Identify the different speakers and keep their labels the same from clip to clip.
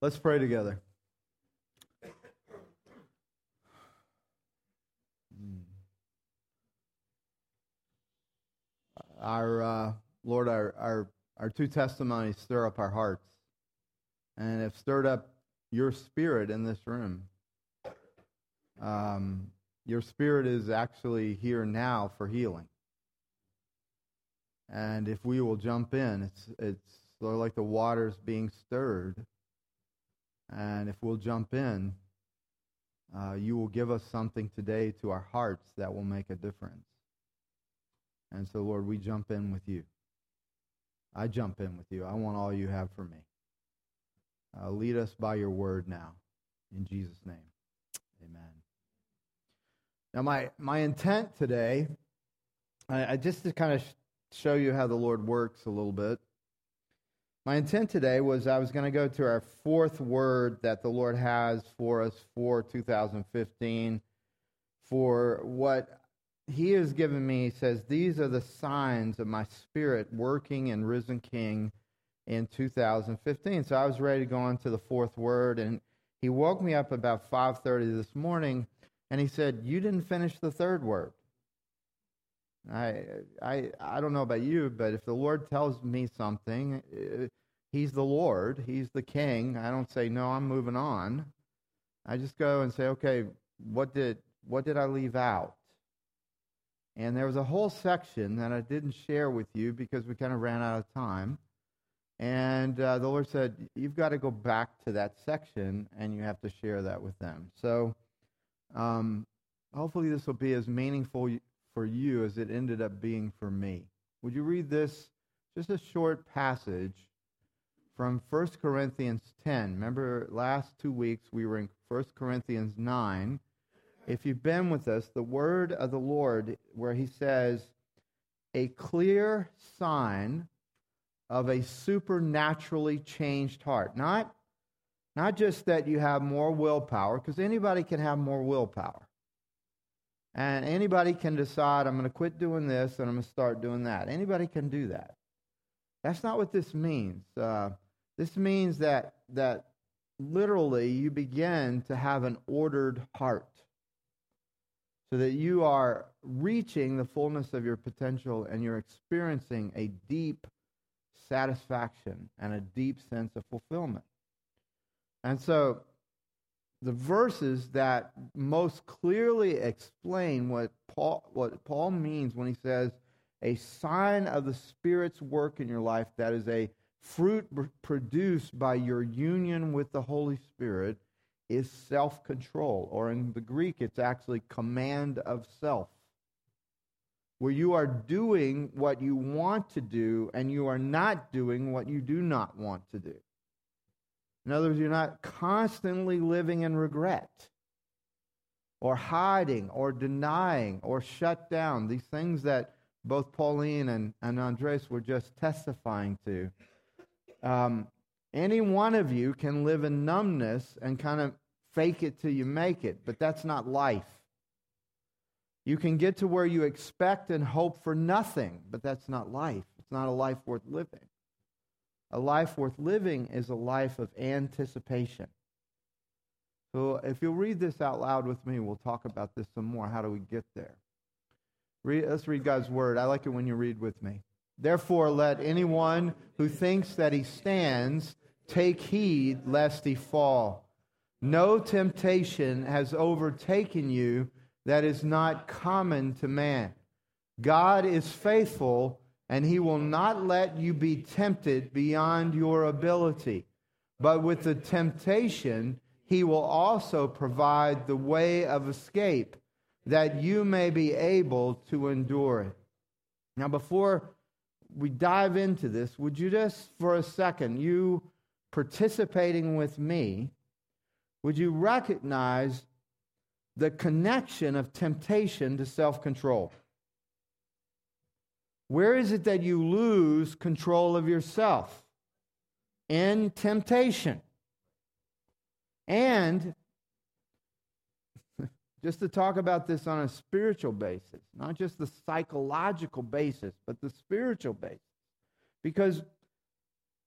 Speaker 1: Let's pray together. Our uh, Lord, our, our, our two testimonies stir up our hearts and have stirred up your spirit in this room. Um, your spirit is actually here now for healing. And if we will jump in, it's, it's like the waters being stirred. And if we'll jump in, uh, you will give us something today to our hearts that will make a difference. And so, Lord, we jump in with you. I jump in with you. I want all you have for me. Uh, lead us by your word now. In Jesus' name, amen. Now, my, my intent today, I, I just to kind of sh- show you how the Lord works a little bit. My intent today was I was going to go to our fourth word that the Lord has for us for 2015, for what He has given me. He says, These are the signs of my spirit working in risen King in 2015. So I was ready to go on to the fourth word, and He woke me up about 5:30 this morning, and He said, "You didn't finish the third word." I, I, I don't know about you, but if the Lord tells me something, uh, He's the Lord, He's the King. I don't say no. I'm moving on. I just go and say, okay, what did what did I leave out? And there was a whole section that I didn't share with you because we kind of ran out of time. And uh, the Lord said, you've got to go back to that section and you have to share that with them. So um, hopefully this will be as meaningful for you as it ended up being for me. Would you read this, just a short passage from 1 Corinthians 10? Remember, last two weeks we were in 1 Corinthians 9. If you've been with us, the word of the Lord, where he says, a clear sign of a supernaturally changed heart. Not, not just that you have more willpower, because anybody can have more willpower. And anybody can decide, I'm going to quit doing this and I'm going to start doing that. Anybody can do that. That's not what this means. Uh, this means that, that literally you begin to have an ordered heart so that you are reaching the fullness of your potential and you're experiencing a deep satisfaction and a deep sense of fulfillment. And so the verses that most clearly explain what Paul, what Paul means when he says, a sign of the Spirit's work in your life that is a fruit produced by your union with the Holy Spirit is self control, or in the Greek, it's actually command of self, where you are doing what you want to do and you are not doing what you do not want to do. In other words, you're not constantly living in regret or hiding or denying or shut down. These things that both Pauline and, and Andres were just testifying to. Um, any one of you can live in numbness and kind of fake it till you make it, but that's not life. You can get to where you expect and hope for nothing, but that's not life. It's not a life worth living. A life worth living is a life of anticipation. So if you'll read this out loud with me, we'll talk about this some more. How do we get there? Read, let's read God's word. I like it when you read with me. Therefore, let anyone who thinks that he stands take heed lest he fall. No temptation has overtaken you that is not common to man. God is faithful and he will not let you be tempted beyond your ability. But with the temptation, he will also provide the way of escape that you may be able to endure it. Now, before we dive into this, would you just for a second, you participating with me, would you recognize the connection of temptation to self control? Where is it that you lose control of yourself? In temptation. And just to talk about this on a spiritual basis, not just the psychological basis, but the spiritual basis. Because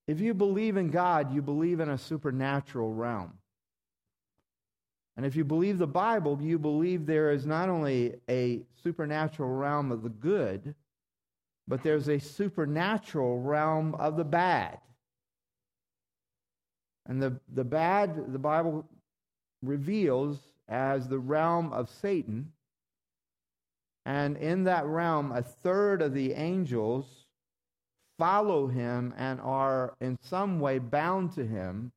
Speaker 1: if you believe in God, you believe in a supernatural realm. And if you believe the Bible, you believe there is not only a supernatural realm of the good, but there's a supernatural realm of the bad. And the, the bad, the Bible reveals as the realm of Satan. And in that realm, a third of the angels follow him and are in some way bound to him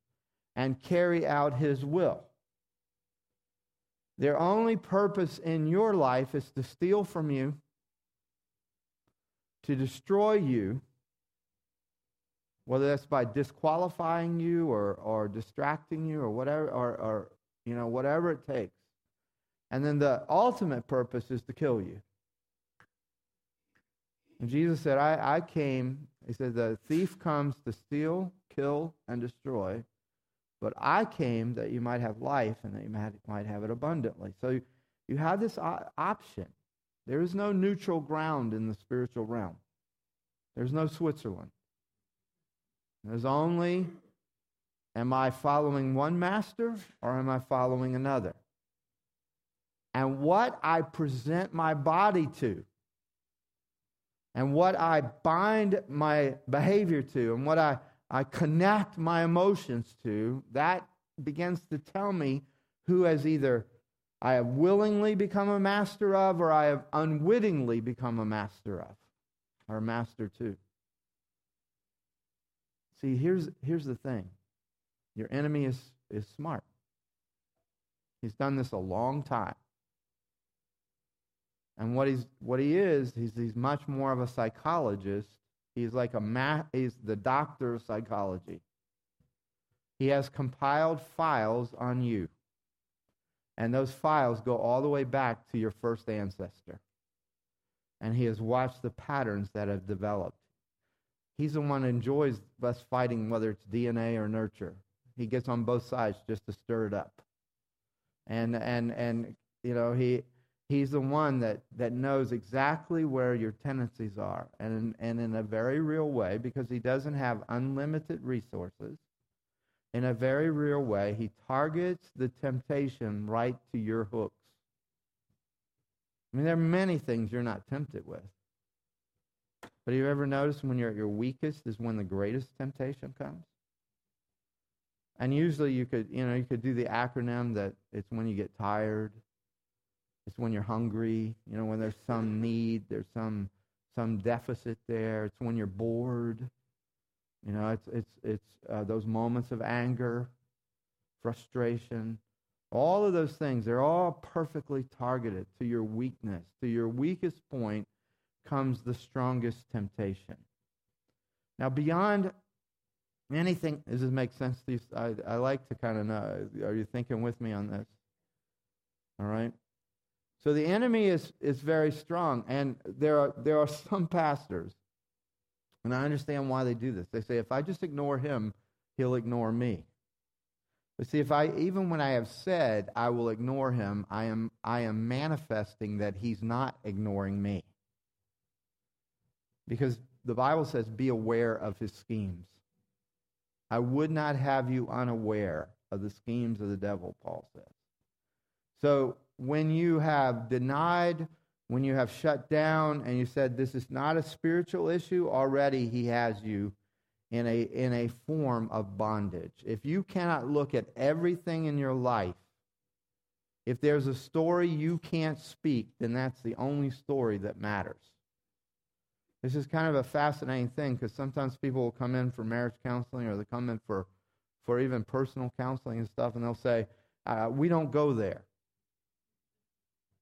Speaker 1: and carry out his will. Their only purpose in your life is to steal from you, to destroy you, whether that's by disqualifying you or, or distracting you or whatever, or, or you know, whatever it takes. And then the ultimate purpose is to kill you. And Jesus said, I, I came, he said, the thief comes to steal, kill, and destroy. But I came that you might have life and that you might, might have it abundantly. So you have this option. There is no neutral ground in the spiritual realm. There's no Switzerland. There's only am I following one master or am I following another? And what I present my body to, and what I bind my behavior to, and what I I connect my emotions to, that begins to tell me who has either I have willingly become a master of or I have unwittingly become a master of, or master to. See, here's, here's the thing your enemy is, is smart. He's done this a long time. And what, he's, what he is, he's, he's much more of a psychologist He's like a ma- he's the doctor of psychology. He has compiled files on you. And those files go all the way back to your first ancestor. And he has watched the patterns that have developed. He's the one who enjoys us fighting, whether it's DNA or nurture. He gets on both sides just to stir it up. And and and you know, he He's the one that, that knows exactly where your tendencies are, and, and in a very real way, because he doesn't have unlimited resources. In a very real way, he targets the temptation right to your hooks. I mean, there are many things you're not tempted with. But have you ever noticed when you're at your weakest is when the greatest temptation comes? And usually you could, you know, you could do the acronym that it's when you get tired, it's when you're hungry, you know, when there's some need, there's some some deficit there. It's when you're bored. You know, it's it's it's uh, those moments of anger, frustration, all of those things. They're all perfectly targeted to your weakness. To your weakest point comes the strongest temptation. Now, beyond anything, does this make sense to you? I, I like to kind of know. Are you thinking with me on this? All right. So the enemy is, is very strong. And there are, there are some pastors, and I understand why they do this. They say, if I just ignore him, he'll ignore me. But see, if I, even when I have said I will ignore him, I am, I am manifesting that he's not ignoring me. Because the Bible says, be aware of his schemes. I would not have you unaware of the schemes of the devil, Paul says. So when you have denied, when you have shut down, and you said this is not a spiritual issue, already he has you in a, in a form of bondage. If you cannot look at everything in your life, if there's a story you can't speak, then that's the only story that matters. This is kind of a fascinating thing because sometimes people will come in for marriage counseling or they come in for, for even personal counseling and stuff, and they'll say, uh, We don't go there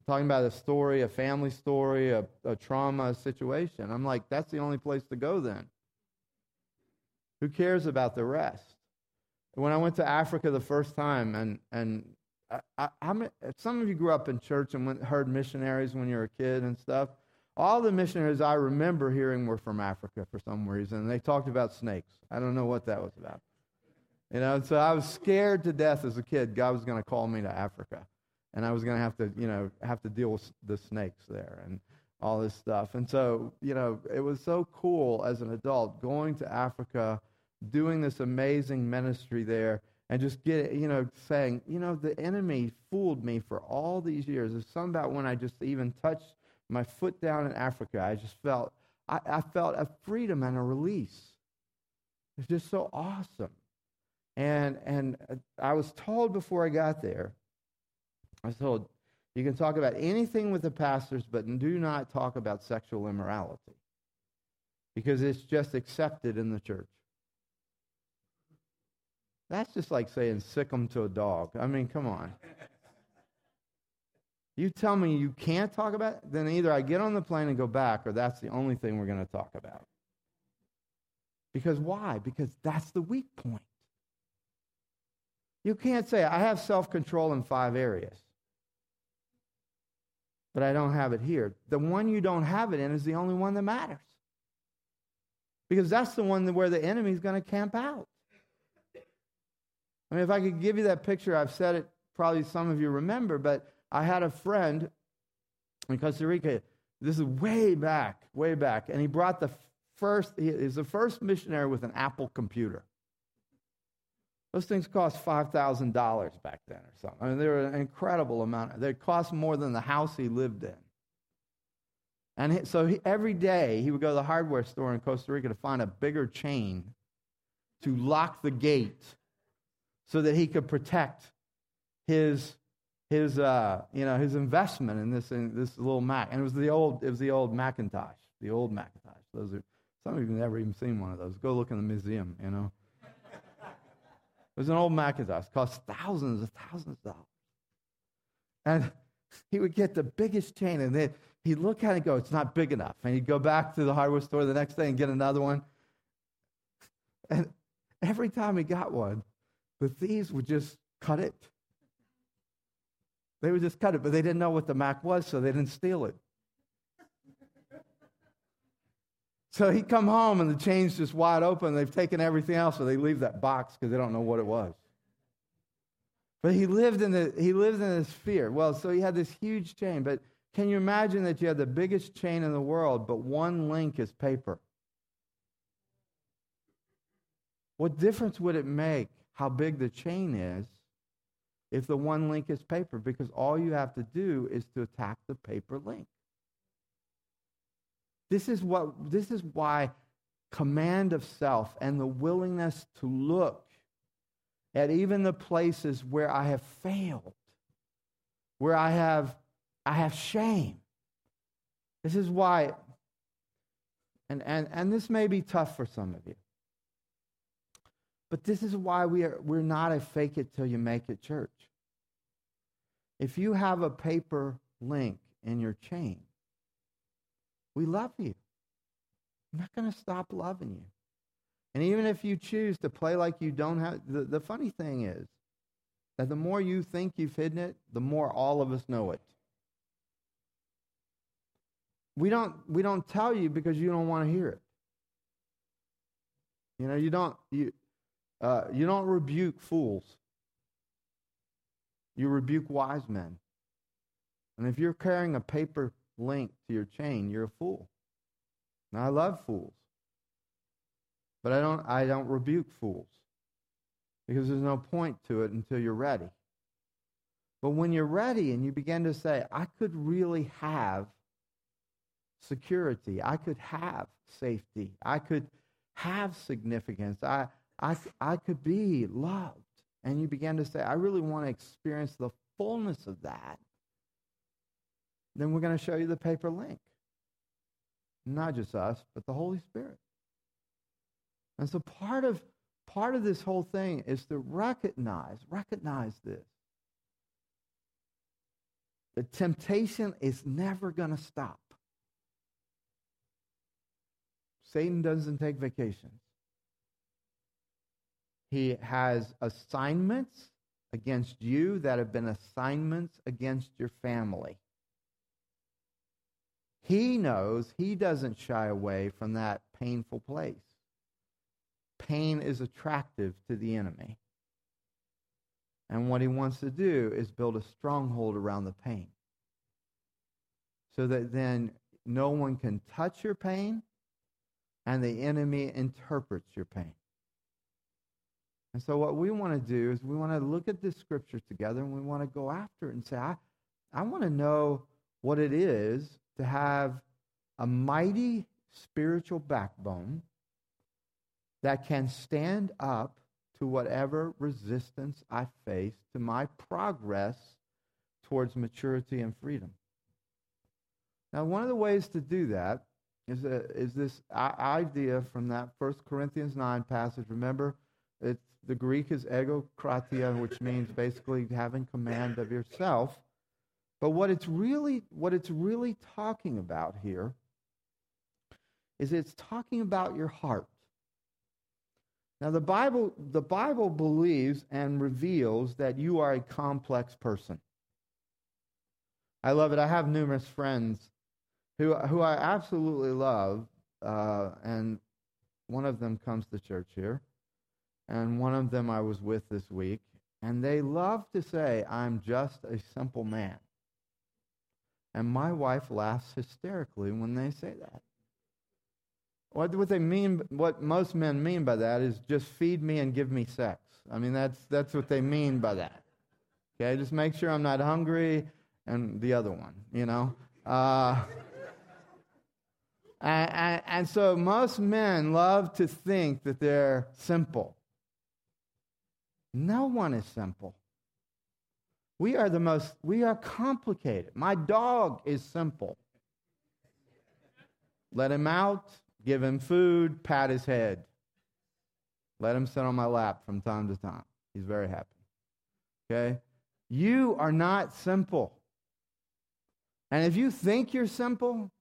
Speaker 1: talking about a story, a family story, a, a trauma situation. I'm like, that's the only place to go then. Who cares about the rest? When I went to Africa the first time, and and I, I, some of you grew up in church and went, heard missionaries when you were a kid and stuff. All the missionaries I remember hearing were from Africa for some reason. They talked about snakes. I don't know what that was about. You know, so I was scared to death as a kid. God was going to call me to Africa and I was going to have to, you know, have to deal with the snakes there and all this stuff. And so, you know, it was so cool as an adult going to Africa, doing this amazing ministry there and just get you know saying you know the enemy fooled me for all these years. There's some about when i just even touched my foot down in africa i just felt i, I felt a freedom and a release. It's just so awesome. And and i was told before i got there i was told you can talk about anything with the pastors but do not talk about sexual immorality because it's just accepted in the church that's just like saying sick them to a dog. I mean, come on. You tell me you can't talk about it, then either I get on the plane and go back, or that's the only thing we're going to talk about. Because why? Because that's the weak point. You can't say, I have self control in five areas, but I don't have it here. The one you don't have it in is the only one that matters. Because that's the one where the enemy's going to camp out. I mean, if I could give you that picture, I've said it, probably some of you remember, but I had a friend in Costa Rica. This is way back, way back. And he brought the first, he was the first missionary with an Apple computer. Those things cost $5,000 back then or something. I mean, they were an incredible amount. They cost more than the house he lived in. And so he, every day he would go to the hardware store in Costa Rica to find a bigger chain to lock the gate so that he could protect his his uh, you know his investment in this in this little Mac. And it was the old it was the old Macintosh, the old Macintosh. Those are some of you have never even seen one of those. Go look in the museum. You know, it was an old Macintosh. Cost thousands and thousands of dollars. And he would get the biggest chain, and then he'd look at it and go, "It's not big enough." And he'd go back to the hardware store the next day and get another one. And every time he got one, the thieves would just cut it. They would just cut it, but they didn't know what the Mac was, so they didn't steal it. So he'd come home and the chain's just wide open. They've taken everything else, so they leave that box because they don't know what it was. But he lived in the he lived in this fear. Well, so he had this huge chain, but can you imagine that you have the biggest chain in the world, but one link is paper? What difference would it make how big the chain is if the one link is paper, because all you have to do is to attack the paper link. This is what this is why command of self and the willingness to look at even the places where I have failed, where I have I have shame. This is why and and and this may be tough for some of you. But this is why we are, we're not a fake it till you make it church. If you have a paper link in your chain, we love you. I'm not going to stop loving you. And even if you choose to play like you don't have, the, the funny thing is that the more you think you've hidden it, the more all of us know it. We don't, we don't tell you because you don't want to hear it. You know, you don't, you, uh, you don't rebuke fools, you rebuke wise men. And if you're carrying a paper link to your chain, you're a fool. Now, I love fools, but I don't, I don't rebuke fools because there's no point to it until you're ready. But when you're ready and you begin to say, I could really have security, I could have safety, I could have significance, I, I, I could be loved. And you begin to say, I really want to experience the fullness of that. Then we're going to show you the paper link. Not just us, but the Holy Spirit. And so part of part of this whole thing is to recognize, recognize this. The temptation is never going to stop. Satan doesn't take vacations. He has assignments against you that have been assignments against your family. He knows he doesn't shy away from that painful place. Pain is attractive to the enemy. And what he wants to do is build a stronghold around the pain. So that then no one can touch your pain and the enemy interprets your pain. And so, what we want to do is we want to look at this scripture together and we want to go after it and say, I, I want to know what it is to have a mighty spiritual backbone that can stand up to whatever resistance I face to my progress towards maturity and freedom. Now, one of the ways to do that is, a, is this idea from that 1 Corinthians 9 passage. Remember, it's, the Greek is egokratia, which means basically having command of yourself. But what it's really, what it's really talking about here is it's talking about your heart. Now the Bible, the Bible believes and reveals that you are a complex person. I love it. I have numerous friends who, who I absolutely love, uh, and one of them comes to church here, and one of them I was with this week, and they love to say, I'm just a simple man. And my wife laughs hysterically when they say that. What, what they mean, what most men mean by that is just feed me and give me sex. I mean, that's, that's what they mean by that. Okay, just make sure I'm not hungry and the other one, you know? Uh, and, and, and so most men love to think that they're simple. No one is simple. We are the most, we are complicated. My dog is simple. Let him out, give him food, pat his head. Let him sit on my lap from time to time. He's very happy. Okay? You are not simple. And if you think you're simple,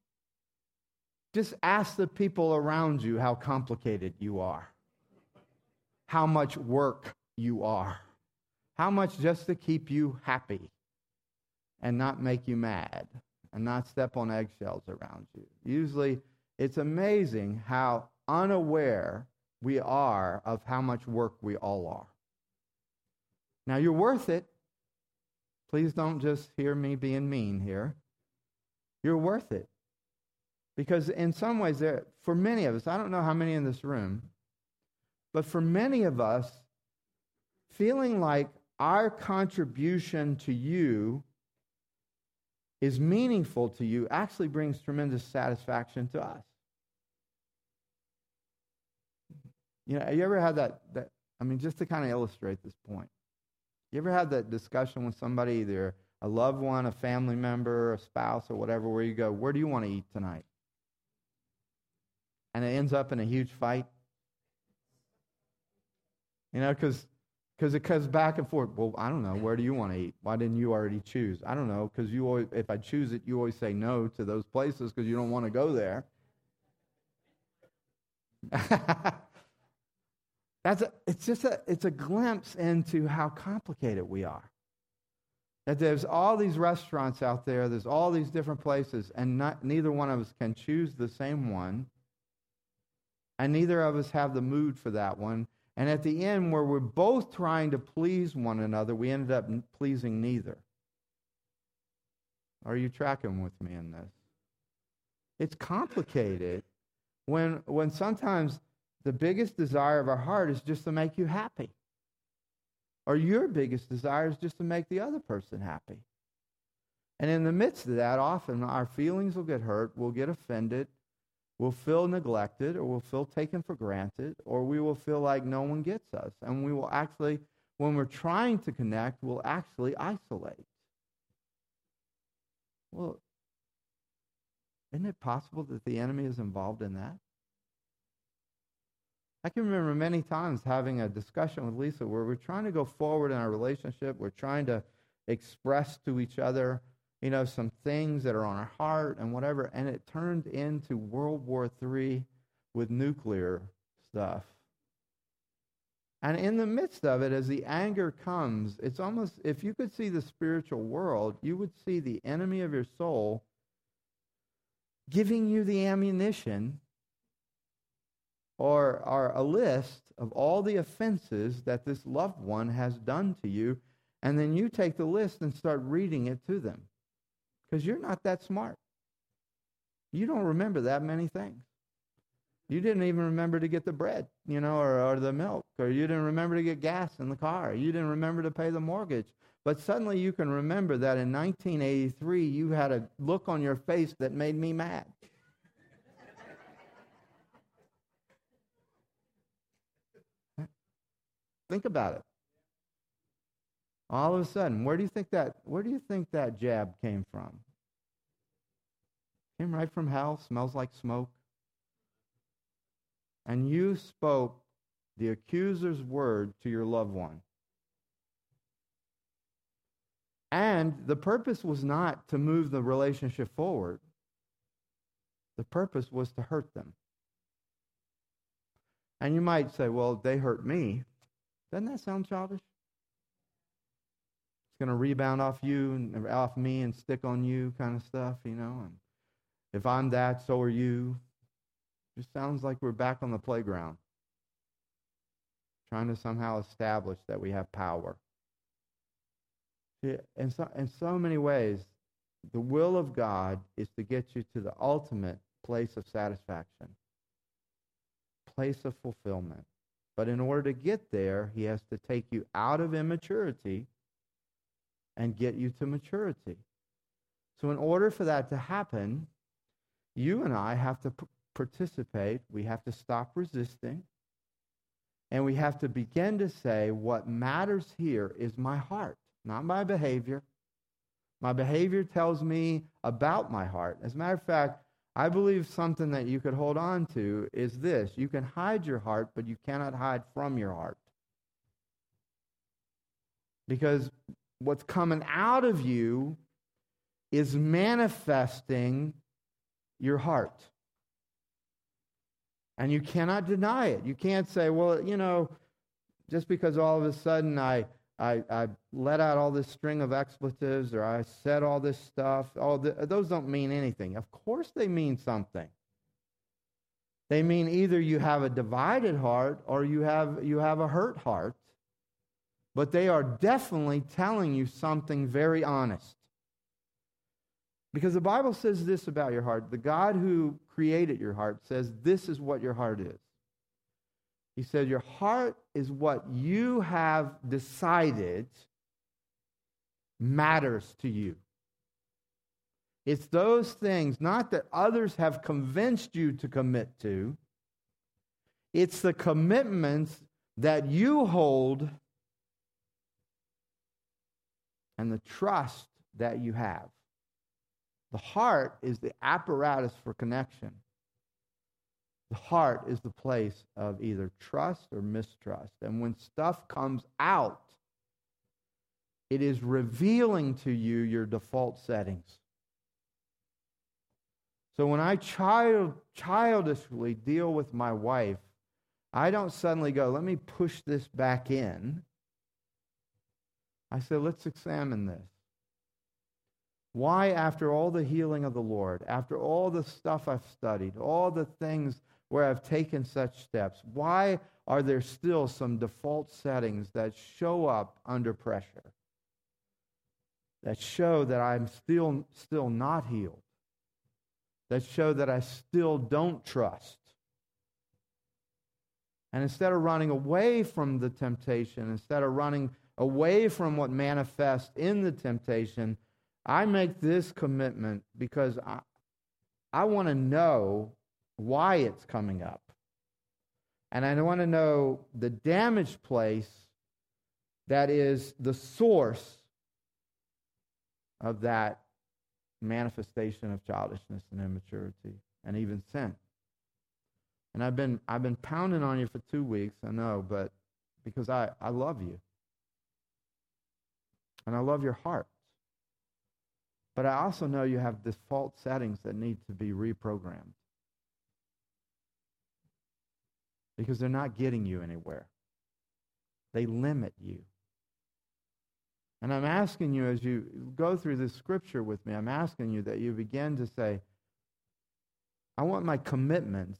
Speaker 1: just ask the people around you how complicated you are, how much work you are, how much just to keep you happy and not make you mad and not step on eggshells around you. Usually, it's amazing how unaware we are of how much work we all are. Now, you're worth it. Please don't just hear me being mean here. You're worth it. Because in some ways, there, for many of us, I don't know how many in this room, but for many of us, feeling like our contribution to you is meaningful to you actually brings tremendous satisfaction to us. You know, have you ever had that, that I mean, just to kind of illustrate this point, you ever had that discussion with somebody, either a loved one, a family member, a spouse, or whatever, where you go, Where do you want to eat tonight? and it ends up in a huge fight? You know, because because it comes back and forth. Well, I don't know. Where do you want to eat? Why didn't you already choose? I don't know. Because you always, if I choose it, you always say no to those places because you don't want to go there. That's a, it's just a, it's a glimpse into how complicated we are. That there's all these restaurants out there, there's all these different places, and not, neither one of us can choose the same one and neither of us have the mood for that one. And at the end, where we're both trying to please one another, we ended up pleasing neither. Are you tracking with me in this? It's complicated when, when sometimes the biggest desire of our heart is just to make you happy. Or your biggest desire is just to make the other person happy. And in the midst of that, often our feelings will get hurt, we'll get offended, We'll feel neglected or we'll feel taken for granted or we will feel like no one gets us. And we will actually, when we're trying to connect, we'll actually isolate. Well, isn't it possible that the enemy is involved in that? I can remember many times having a discussion with Lisa where we're trying to go forward in our relationship. We're trying to express to each other you know, some things that are on our heart and whatever, and it turned into World War III with nuclear stuff. And in the midst of it, as the anger comes, it's almost, if you could see the spiritual world, you would see the enemy of your soul giving you the ammunition or, or a list of all the offenses that this loved one has done to you. And then you take the list and start reading it to them because you're not that smart. You don't remember that many things. You didn't even remember to get the bread, you know, or, or the milk, or you didn't remember to get gas in the car. You didn't remember to pay the mortgage. But suddenly you can remember that in 1983 you had a look on your face that made me mad. Think about it. All of a sudden, where do you think that where do you think that jab came from? Came right from hell, smells like smoke. And you spoke the accuser's word to your loved one. And the purpose was not to move the relationship forward. The purpose was to hurt them. And you might say, well, they hurt me. Doesn't that sound childish? It's going to rebound off you and off me and stick on you kind of stuff, you know. And if I'm that, so are you. Just sounds like we're back on the playground, trying to somehow establish that we have power. In so, in so many ways, the will of God is to get you to the ultimate place of satisfaction, place of fulfillment. But in order to get there, he has to take you out of immaturity and get you to maturity. So, in order for that to happen, you and I have to p- participate. We have to stop resisting. And we have to begin to say, what matters here is my heart, not my behavior. My behavior tells me about my heart. As a matter of fact, I believe something that you could hold on to is this you can hide your heart, but you cannot hide from your heart. Because what's coming out of you is manifesting your heart. And you cannot deny it. You can't say, well, you know, just because all of a sudden I I, I let out all this string of expletives or I said all this stuff. Oh, all the, those don't mean anything. Of course, they mean something. They mean either you have a divided heart or you have, you have a hurt heart. But they are definitely telling you something very honest. Because the Bible says this about your heart. The God who created your heart says this is what your heart is. He said, Your heart is what you have decided matters to you. It's those things, not that others have convinced you to commit to, it's the commitments that you hold and the trust that you have. The heart is the apparatus for connection. The heart is the place of either trust or mistrust. And when stuff comes out, it is revealing to you your default settings. So when I child, childishly deal with my wife, I don't suddenly go, let me push this back in. I say, let's examine this. Why, after all the healing of the Lord, after all the stuff I've studied, all the things where I've taken such steps? Why are there still some default settings that show up under pressure? That show that I'm still, still not healed? That show that I still don't trust? And instead of running away from the temptation, instead of running away from what manifests in the temptation, I make this commitment because I, I want to know why it's coming up. And I want to know the damaged place that is the source of that manifestation of childishness and immaturity and even sin. And I've been I've been pounding on you for two weeks, I know, but because I, I love you. And I love your heart. But I also know you have default settings that need to be reprogrammed. because they're not getting you anywhere. They limit you. And I'm asking you as you go through this scripture with me, I'm asking you that you begin to say, I want my commitments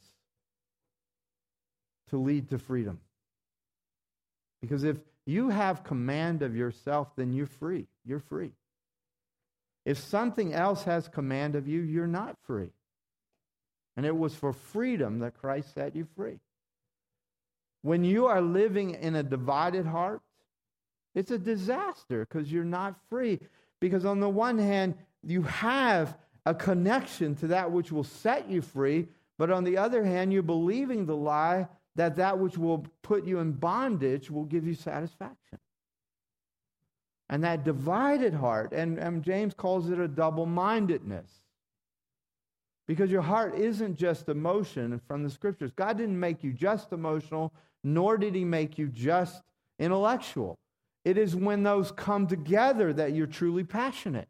Speaker 1: to lead to freedom. Because if you have command of yourself, then you're free. You're free. If something else has command of you, you're not free. And it was for freedom that Christ set you free. When you are living in a divided heart, it's a disaster because you're not free. Because on the one hand, you have a connection to that which will set you free, but on the other hand, you're believing the lie that that which will put you in bondage will give you satisfaction. And that divided heart, and, and James calls it a double mindedness. Because your heart isn't just emotion from the scriptures. God didn't make you just emotional, nor did he make you just intellectual. It is when those come together that you're truly passionate.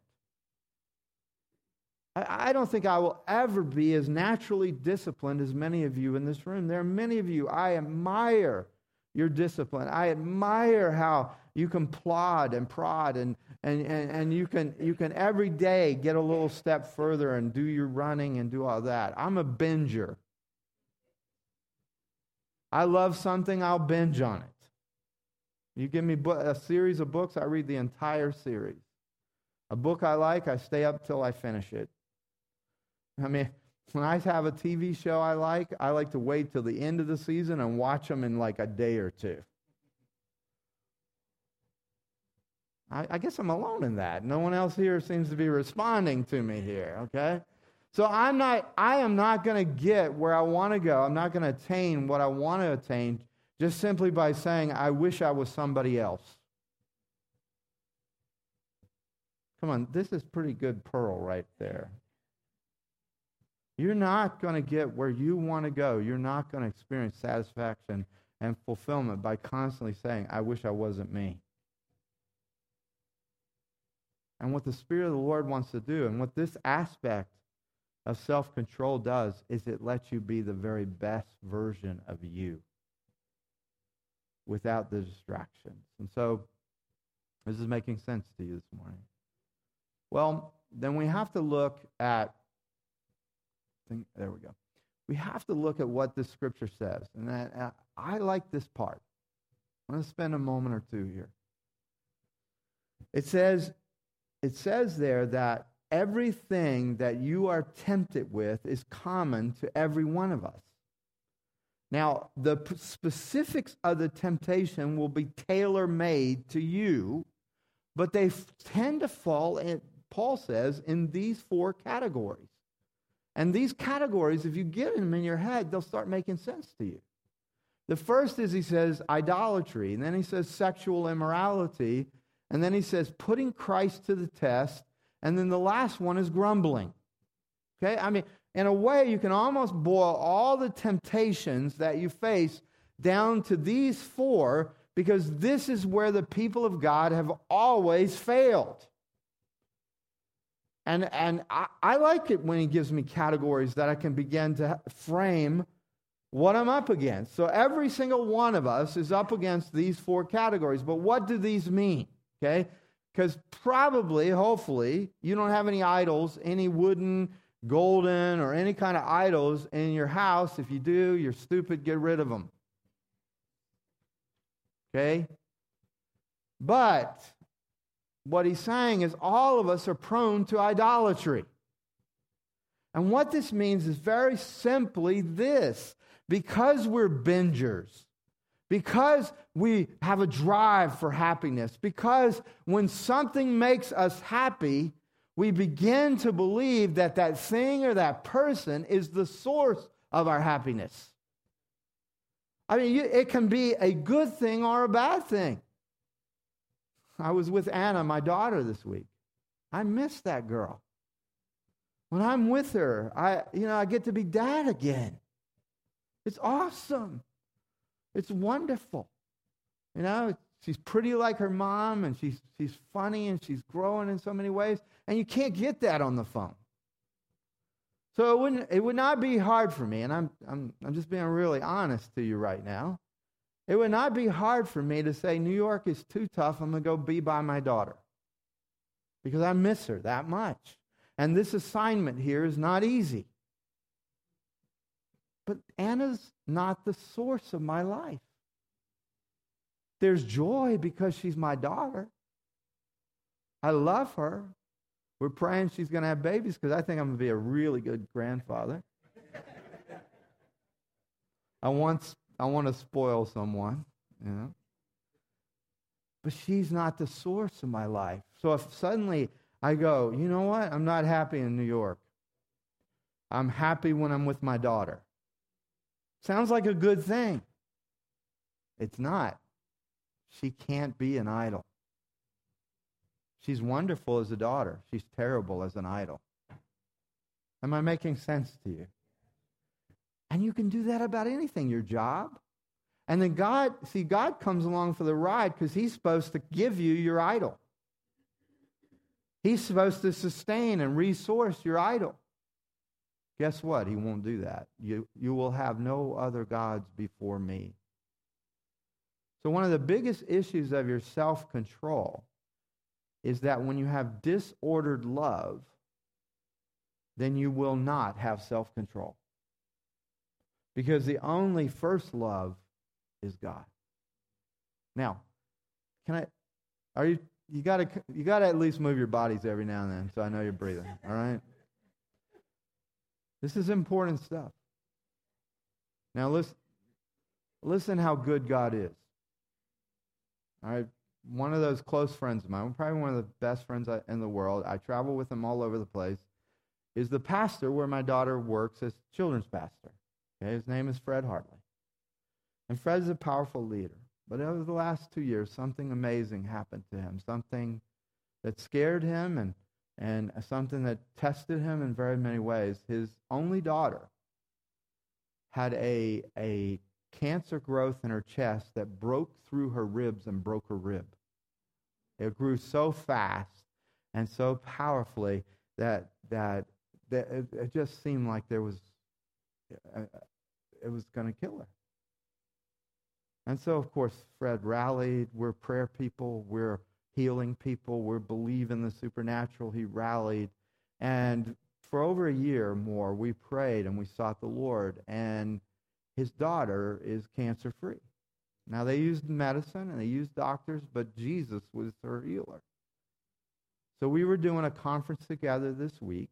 Speaker 1: I, I don't think I will ever be as naturally disciplined as many of you in this room. There are many of you, I admire your discipline. I admire how you can plod and prod and, and, and, and you, can, you can every day get a little step further and do your running and do all that. I'm a binger. I love something, I'll binge on it. You give me a series of books, I read the entire series. A book I like, I stay up till I finish it. I mean, when I have a TV show I like, I like to wait till the end of the season and watch them in like a day or two. I, I guess I'm alone in that. No one else here seems to be responding to me here, okay? So I'm not, I am not going to get where I want to go. I'm not going to attain what I want to attain just simply by saying, I wish I was somebody else. Come on, this is pretty good pearl right there. You're not going to get where you want to go. You're not going to experience satisfaction and fulfillment by constantly saying, I wish I wasn't me. And what the Spirit of the Lord wants to do, and what this aspect of self control does, is it lets you be the very best version of you without the distractions. And so, this is making sense to you this morning. Well, then we have to look at Think, there we go. We have to look at what the scripture says. And I, uh, I like this part. I'm going to spend a moment or two here. It says, it says there that everything that you are tempted with is common to every one of us. Now, the specifics of the temptation will be tailor made to you, but they tend to fall, in, Paul says, in these four categories. And these categories, if you get them in your head, they'll start making sense to you. The first is he says idolatry, and then he says sexual immorality, and then he says putting Christ to the test, and then the last one is grumbling. Okay? I mean, in a way, you can almost boil all the temptations that you face down to these four because this is where the people of God have always failed. And, and I, I like it when he gives me categories that I can begin to frame what I'm up against. So every single one of us is up against these four categories. But what do these mean? Okay? Because probably, hopefully, you don't have any idols, any wooden, golden, or any kind of idols in your house. If you do, you're stupid, get rid of them. Okay? But what he's saying is all of us are prone to idolatry. And what this means is very simply this because we're bingers, because we have a drive for happiness, because when something makes us happy, we begin to believe that that thing or that person is the source of our happiness. I mean, it can be a good thing or a bad thing. I was with Anna, my daughter, this week. I miss that girl. When I'm with her, I, you know, I get to be dad again. It's awesome. It's wonderful. You know, she's pretty like her mom, and she's, she's funny, and she's growing in so many ways, and you can't get that on the phone. So it, wouldn't, it would not be hard for me, and I'm, I'm, I'm just being really honest to you right now. It would not be hard for me to say, New York is too tough. I'm going to go be by my daughter because I miss her that much. And this assignment here is not easy. But Anna's not the source of my life. There's joy because she's my daughter. I love her. We're praying she's going to have babies because I think I'm going to be a really good grandfather. I want, I want to spoil someone, you know. But she's not the source of my life. So if suddenly I go, you know what? I'm not happy in New York. I'm happy when I'm with my daughter. Sounds like a good thing. It's not. She can't be an idol. She's wonderful as a daughter. She's terrible as an idol. Am I making sense to you? And you can do that about anything, your job. And then God, see, God comes along for the ride because He's supposed to give you your idol. He's supposed to sustain and resource your idol. Guess what? He won't do that. You, you will have no other gods before me. So, one of the biggest issues of your self control is that when you have disordered love, then you will not have self control. Because the only first love is God. Now, can I are you you gotta you gotta at least move your bodies every now and then so I know you're breathing. All right? This is important stuff. Now listen listen how good God is. All right one of those close friends of mine, probably one of the best friends in the world. I travel with him all over the place. Is the pastor where my daughter works as children's pastor. Okay, his name is Fred Hartley. And Fred is a powerful leader. But over the last two years, something amazing happened to him. Something that scared him and, and something that tested him in very many ways. His only daughter had a, a cancer growth in her chest that broke through her ribs and broke her rib. It grew so fast and so powerfully that that, that it, it just seemed like there was it was going to kill her. And so, of course, Fred rallied. We're prayer people. We're healing people. We're believing the supernatural. He rallied. And for over a year or more, we prayed and we sought the Lord. And his daughter is cancer free. Now, they used medicine and they used doctors, but Jesus was her healer. So we were doing a conference together this week,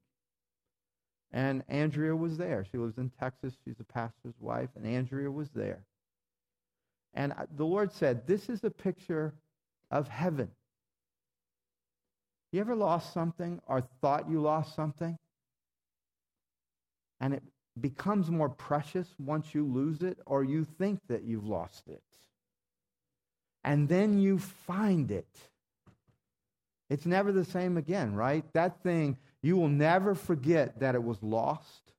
Speaker 1: and Andrea was there. She lives in Texas. She's a pastor's wife, and Andrea was there. And the Lord said, This is a picture of heaven. You ever lost something or thought you lost something? And it becomes more precious once you lose it or you think that you've lost it. And then you find it. It's never the same again, right? That thing, you will never forget that it was lost.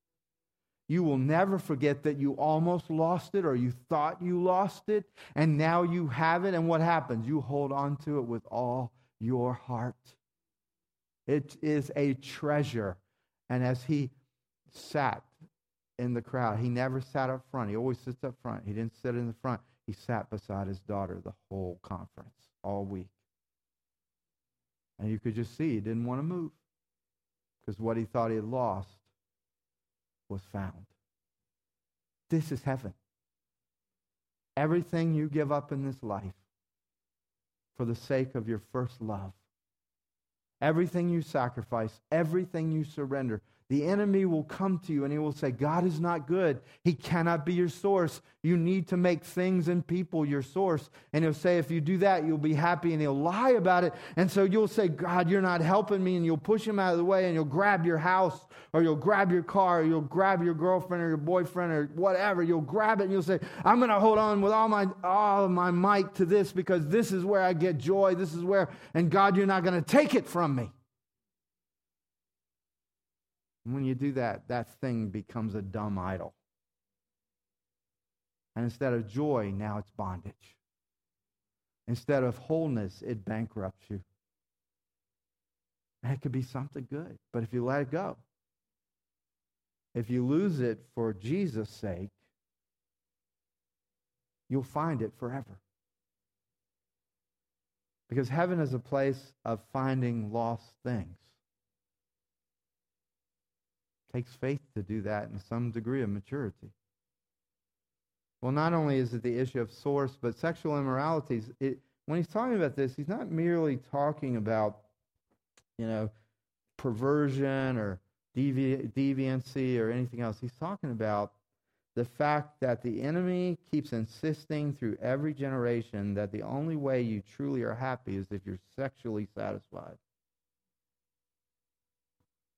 Speaker 1: You will never forget that you almost lost it or you thought you lost it, and now you have it. And what happens? You hold on to it with all your heart. It is a treasure. And as he sat in the crowd. He never sat up front. He always sits up front. He didn't sit in the front. He sat beside his daughter the whole conference, all week. And you could just see he didn't want to move because what he thought he had lost was found. This is heaven. Everything you give up in this life for the sake of your first love, everything you sacrifice, everything you surrender the enemy will come to you and he will say, God is not good. He cannot be your source. You need to make things and people your source. And he'll say, if you do that, you'll be happy. And he'll lie about it. And so you'll say, God, you're not helping me. And you'll push him out of the way and you'll grab your house or you'll grab your car or you'll grab your girlfriend or your boyfriend or whatever. You'll grab it and you'll say, I'm going to hold on with all my, all my might to this because this is where I get joy. This is where, and God, you're not going to take it from me. And when you do that, that thing becomes a dumb idol. And instead of joy, now it's bondage. Instead of wholeness, it bankrupts you. And it could be something good, but if you let it go, if you lose it for Jesus' sake, you'll find it forever. Because heaven is a place of finding lost things takes faith to do that in some degree of maturity. Well, not only is it the issue of source, but sexual immoralities. It, when he's talking about this, he's not merely talking about, you know, perversion or devi- deviancy or anything else. He's talking about the fact that the enemy keeps insisting through every generation that the only way you truly are happy is if you're sexually satisfied.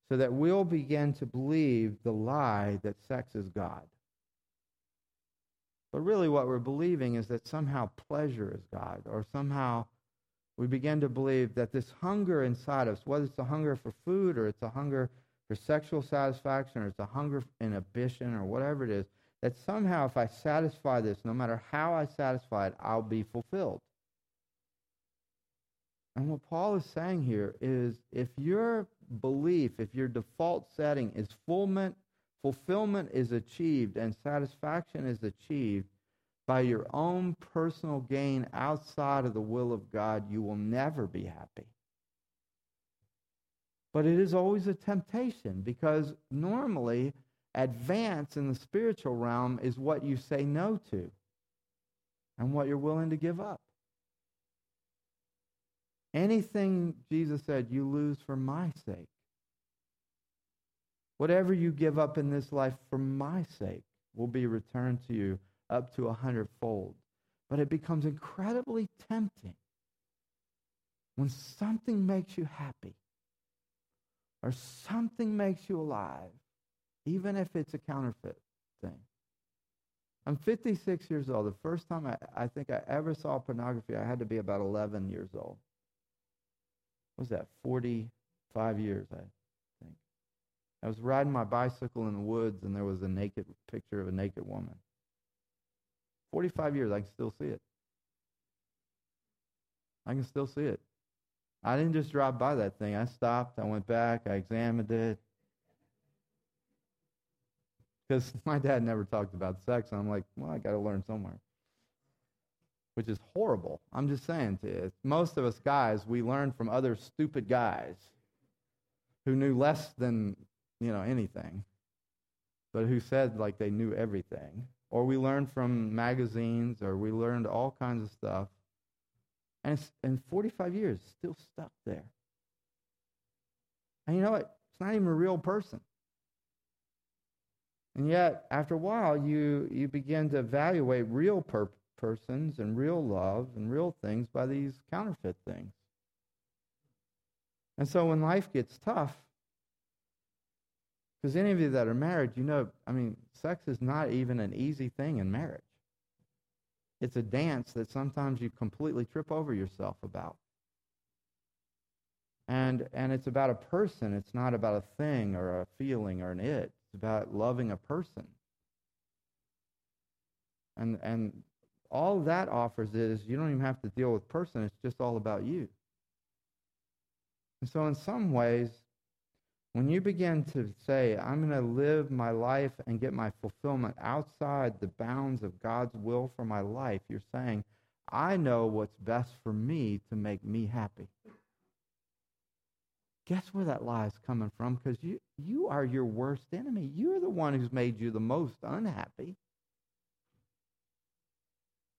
Speaker 1: So that we'll begin to believe the lie that sex is God. But really, what we're believing is that somehow pleasure is God, or somehow we begin to believe that this hunger inside us, whether it's a hunger for food or it's a hunger for sexual satisfaction or it's a hunger for inhibition or whatever it is, that somehow if I satisfy this, no matter how I satisfy it, I'll be fulfilled. And what Paul is saying here is if your belief, if your default setting is fulfillment, fulfillment is achieved and satisfaction is achieved by your own personal gain outside of the will of God, you will never be happy. But it is always a temptation because normally advance in the spiritual realm is what you say no to and what you're willing to give up. Anything, Jesus said, you lose for my sake. Whatever you give up in this life for my sake will be returned to you up to a hundredfold. But it becomes incredibly tempting when something makes you happy or something makes you alive even if it's a counterfeit thing. I'm 56 years old. The first time I, I think I ever saw pornography, I had to be about 11 years old. Was that? 45 years, I think. I was riding my bicycle in the woods, and there was a naked picture of a naked woman. 45 years, I can still see it. I can still see it. I didn't just drive by that thing. I stopped, I went back, I examined it, because my dad never talked about sex. And I'm like, well, I got to learn somewhere. Which is horrible. I'm just saying to you. Most of us guys, we learn from other stupid guys who knew less than, you know, anything, but who said like they knew everything. Or we learned from magazines, or we learned all kinds of stuff. And in 45 years, still stuck there. And you know what? It's not even a real person. And yet, after a while, you, you begin to evaluate real per- persons and real love and real things by these counterfeit things. And so when life gets tough, because any of you that are married, you know, I mean, sex is not even an easy thing in marriage. It's a dance that sometimes you completely trip over yourself about. And, and it's about a person. It's not about a thing or a feeling or an it It's about loving a person. And, and all that offers is you don't even have to deal with person, it's just all about you. And so, in some ways, when you begin to say, I'm going to live my life and get my fulfillment outside the bounds of God's will for my life, you're saying, I know what's best for me to make me happy guess where that lie is coming from? Because you, you are your worst enemy. You're the one who's made you the most unhappy.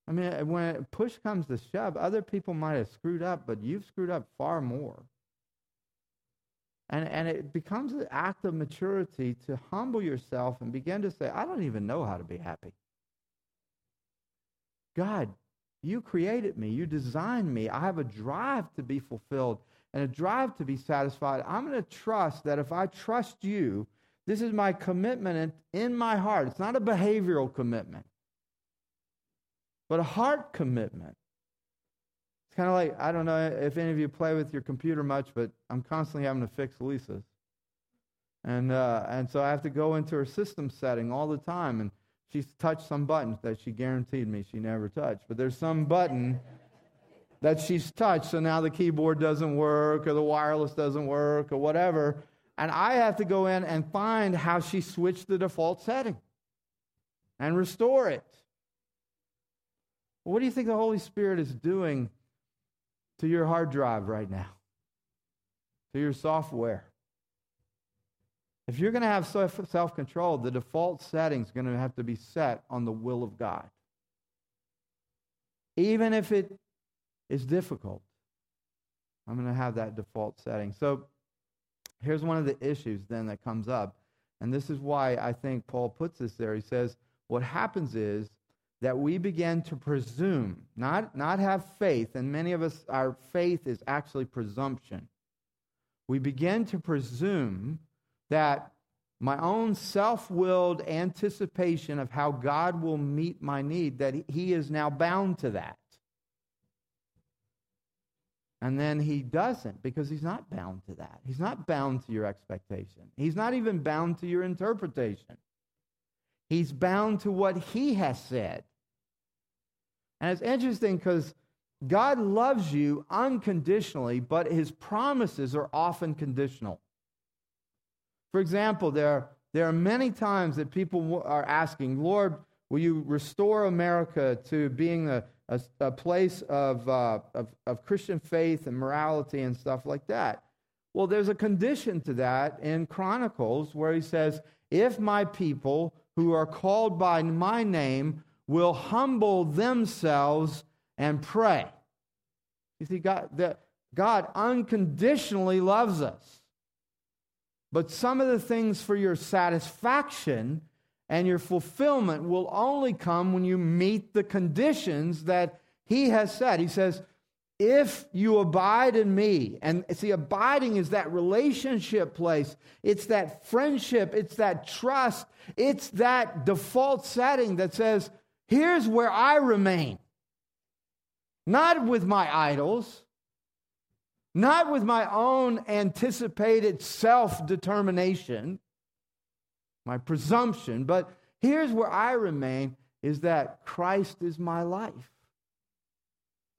Speaker 1: I mean, eh, when push comes to shove, other people might have screwed up, but you've screwed up far more. And, and it becomes an act of maturity to humble yourself and begin to say, I don't even know how to be happy. God, you created me. You designed me. I have a drive to be fulfilled and a drive to be satisfied, I'm going to trust that if I trust you, this is my commitment in my heart. It's not a behavioral commitment, but a heart commitment. It's kind of like, I don't know if any of you play with your computer much, but I'm constantly having to fix Lisa's. And, uh, and so I have to go into her system setting all the time. And she's touched some buttons that she guaranteed me she never touched. But there's some button that she's touched. So now the keyboard doesn't work or the wireless doesn't work or whatever. And I have to go in and find how she switched the default setting and restore it. What do you think the Holy Spirit is doing to your hard drive right now? To your software? If you're going to have self control, the default setting is going to have to be set on the will of God. Even if it is difficult. I'm going to have that default setting. So here's one of the issues then that comes up. And this is why I think Paul puts this there. He says, what happens is that we begin to presume, not, not have faith, and many of us, our faith is actually presumption. We begin to presume that my own self willed anticipation of how God will meet my need, that He is now bound to that. And then He doesn't because He's not bound to that. He's not bound to your expectation. He's not even bound to your interpretation. He's bound to what He has said. And it's interesting because God loves you unconditionally, but His promises are often conditional. For example, there, there are many times that people are asking, Lord, will you restore America to being a, a, a place of, uh, of, of Christian faith and morality and stuff like that? Well, there's a condition to that in Chronicles where he says, If my people who are called by my name will humble themselves and pray. You see, God, the, God unconditionally loves us. But some of the things for your satisfaction and your fulfillment will only come when you meet the conditions that he has set. He says, if you abide in me, and see, abiding is that relationship place, it's that friendship, it's that trust, it's that default setting that says, here's where I remain. Not with my idols, not with my own anticipated self determination, my presumption, but here's where I remain is that Christ is my life.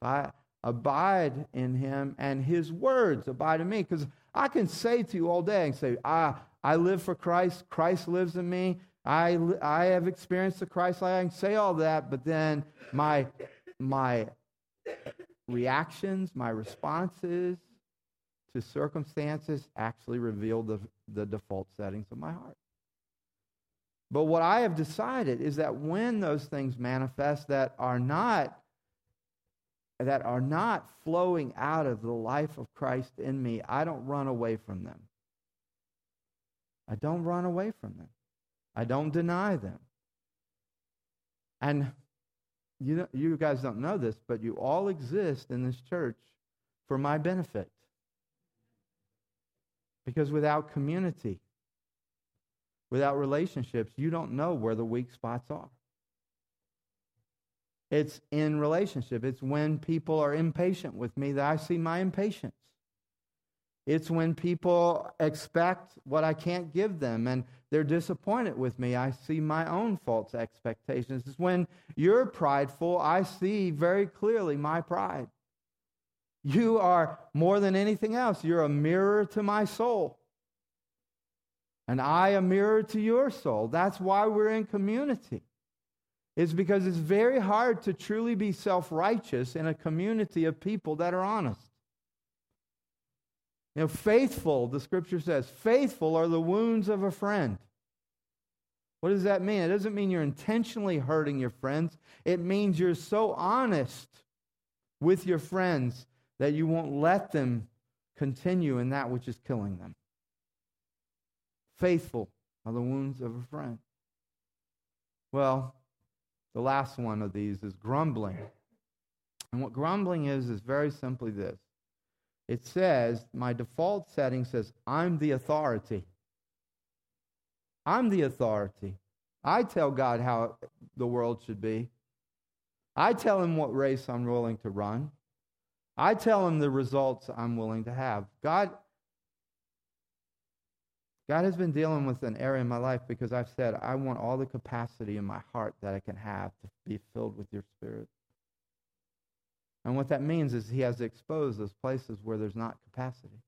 Speaker 1: I abide in him and his words abide in me. Because I can say to you all day and say, ah, I live for Christ, Christ lives in me, I, I have experienced the Christ. I can say all that, but then my, my reactions, my responses, to circumstances actually reveal the, the default settings of my heart. But what I have decided is that when those things manifest that are not that are not flowing out of the life of Christ in me, I don't run away from them. I don't run away from them. I don't deny them. And you, you guys don't know this, but you all exist in this church for my benefit. Because without community, without relationships, you don't know where the weak spots are. It's in relationship. It's when people are impatient with me that I see my impatience. It's when people expect what I can't give them and they're disappointed with me. I see my own false expectations. It's when you're prideful, I see very clearly my pride. You are more than anything else. You're a mirror to my soul. And I a mirror to your soul. That's why we're in community. It's because it's very hard to truly be self righteous in a community of people that are honest. You know, faithful, the scripture says, faithful are the wounds of a friend. What does that mean? It doesn't mean you're intentionally hurting your friends. It means you're so honest with your friends that you won't let them continue in that which is killing them. Faithful are the wounds of a friend. Well, the last one of these is grumbling. And what grumbling is, is very simply this it says, my default setting says, I'm the authority. I'm the authority. I tell God how the world should be. I tell him what race I'm willing to run. I tell him the results I'm willing to have. God, God has been dealing with an area in my life because I've said, I want all the capacity in my heart that I can have to be filled with your spirit. And what that means is he has exposed those places where there's not capacity.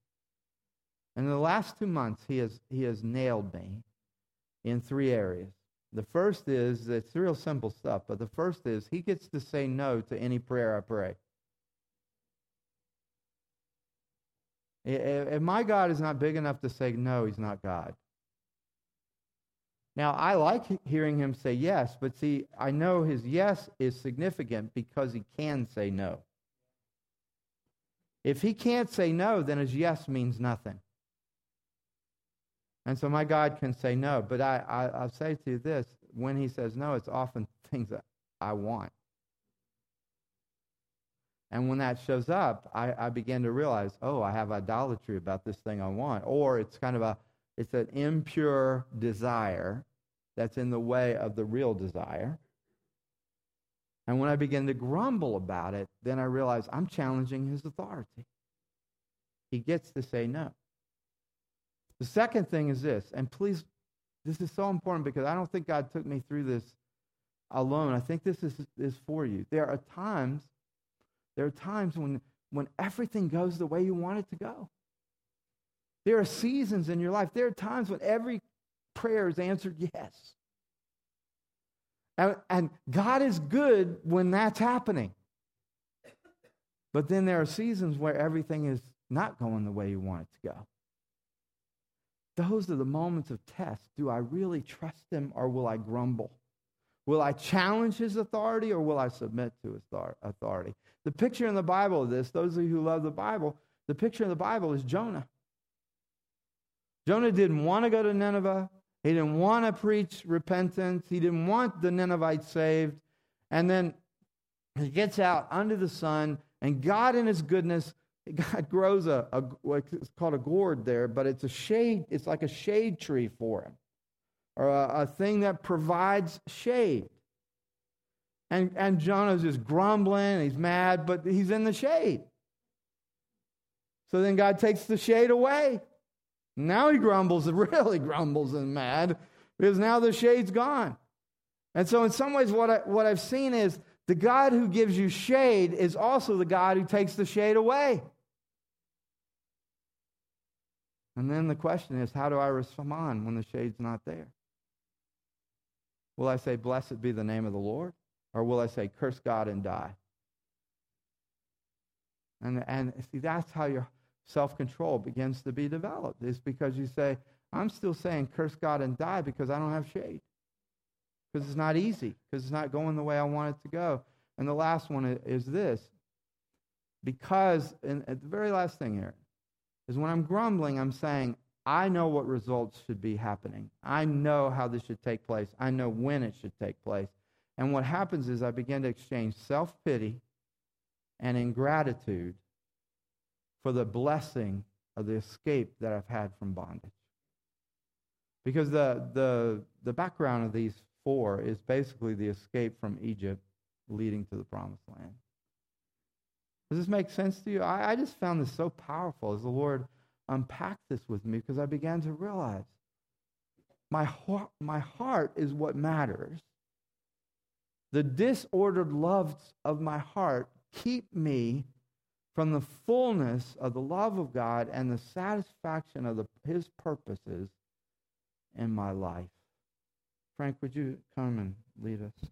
Speaker 1: And in the last two months, he has, he has nailed me in three areas. The first is, it's real simple stuff, but the first is he gets to say no to any prayer I pray. If my God is not big enough to say no, he's not God. Now, I like hearing him say yes, but see, I know his yes is significant because he can say no. If he can't say no, then his yes means nothing. And so my God can say no. But I, I, will say to you this when he says no, it's often things that I want. And when that shows up, I, I begin to realize, oh, I have idolatry about this thing I want. Or it's kind of a, it's an impure desire that's in the way of the real desire. And when I begin to grumble about it, then I realize I'm challenging his authority. He gets to say no. The second thing is this, and please, this is so important because I don't think God took me through this alone. I think this is, is for you. There are times there are times when, when everything goes the way you want it to go. There are seasons in your life. There are times when every prayer is answered yes. And, and God is good when that's happening. But then there are seasons where everything is not going the way you want it to go. Those are the moments of test. Do I really trust him or will I grumble? Will I challenge his authority or will I submit to his authority? The picture in the Bible of this, those of you who love the Bible, the picture in the Bible is Jonah. Jonah didn't want to go to Nineveh. He didn't want to preach repentance. He didn't want the Ninevites saved. And then he gets out under the sun, and God, in his goodness, God grows a, a it's called a gourd there, but it's a shade, it's like a shade tree for him or a, a thing that provides shade. And, and Jonah's just grumbling, he's mad, but he's in the shade. So then God takes the shade away. Now he grumbles, really grumbles and mad, because now the shade's gone. And so, in some ways, what, I, what I've seen is the God who gives you shade is also the God who takes the shade away. And then the question is, how do I respond when the shade's not there? Will I say, Blessed be the name of the Lord? Or will I say, Curse God and die? And, and see, that's how your self control begins to be developed, is because you say, I'm still saying, Curse God and die because I don't have shade. Because it's not easy, because it's not going the way I want it to go. And the last one is this because, and the very last thing here is when I'm grumbling, I'm saying, I know what results should be happening. I know how this should take place. I know when it should take place. And what happens is I begin to exchange self pity and ingratitude for the blessing of the escape that I've had from bondage. Because the, the, the background of these four is basically the escape from Egypt leading to the promised land. Does this make sense to you? I, I just found this so powerful as the Lord unpacked this with me because I began to realize my heart, my heart is what matters. The disordered loves of my heart keep me from the fullness of the love of God and the satisfaction of the, his purposes in my life. Frank, would you come and lead us?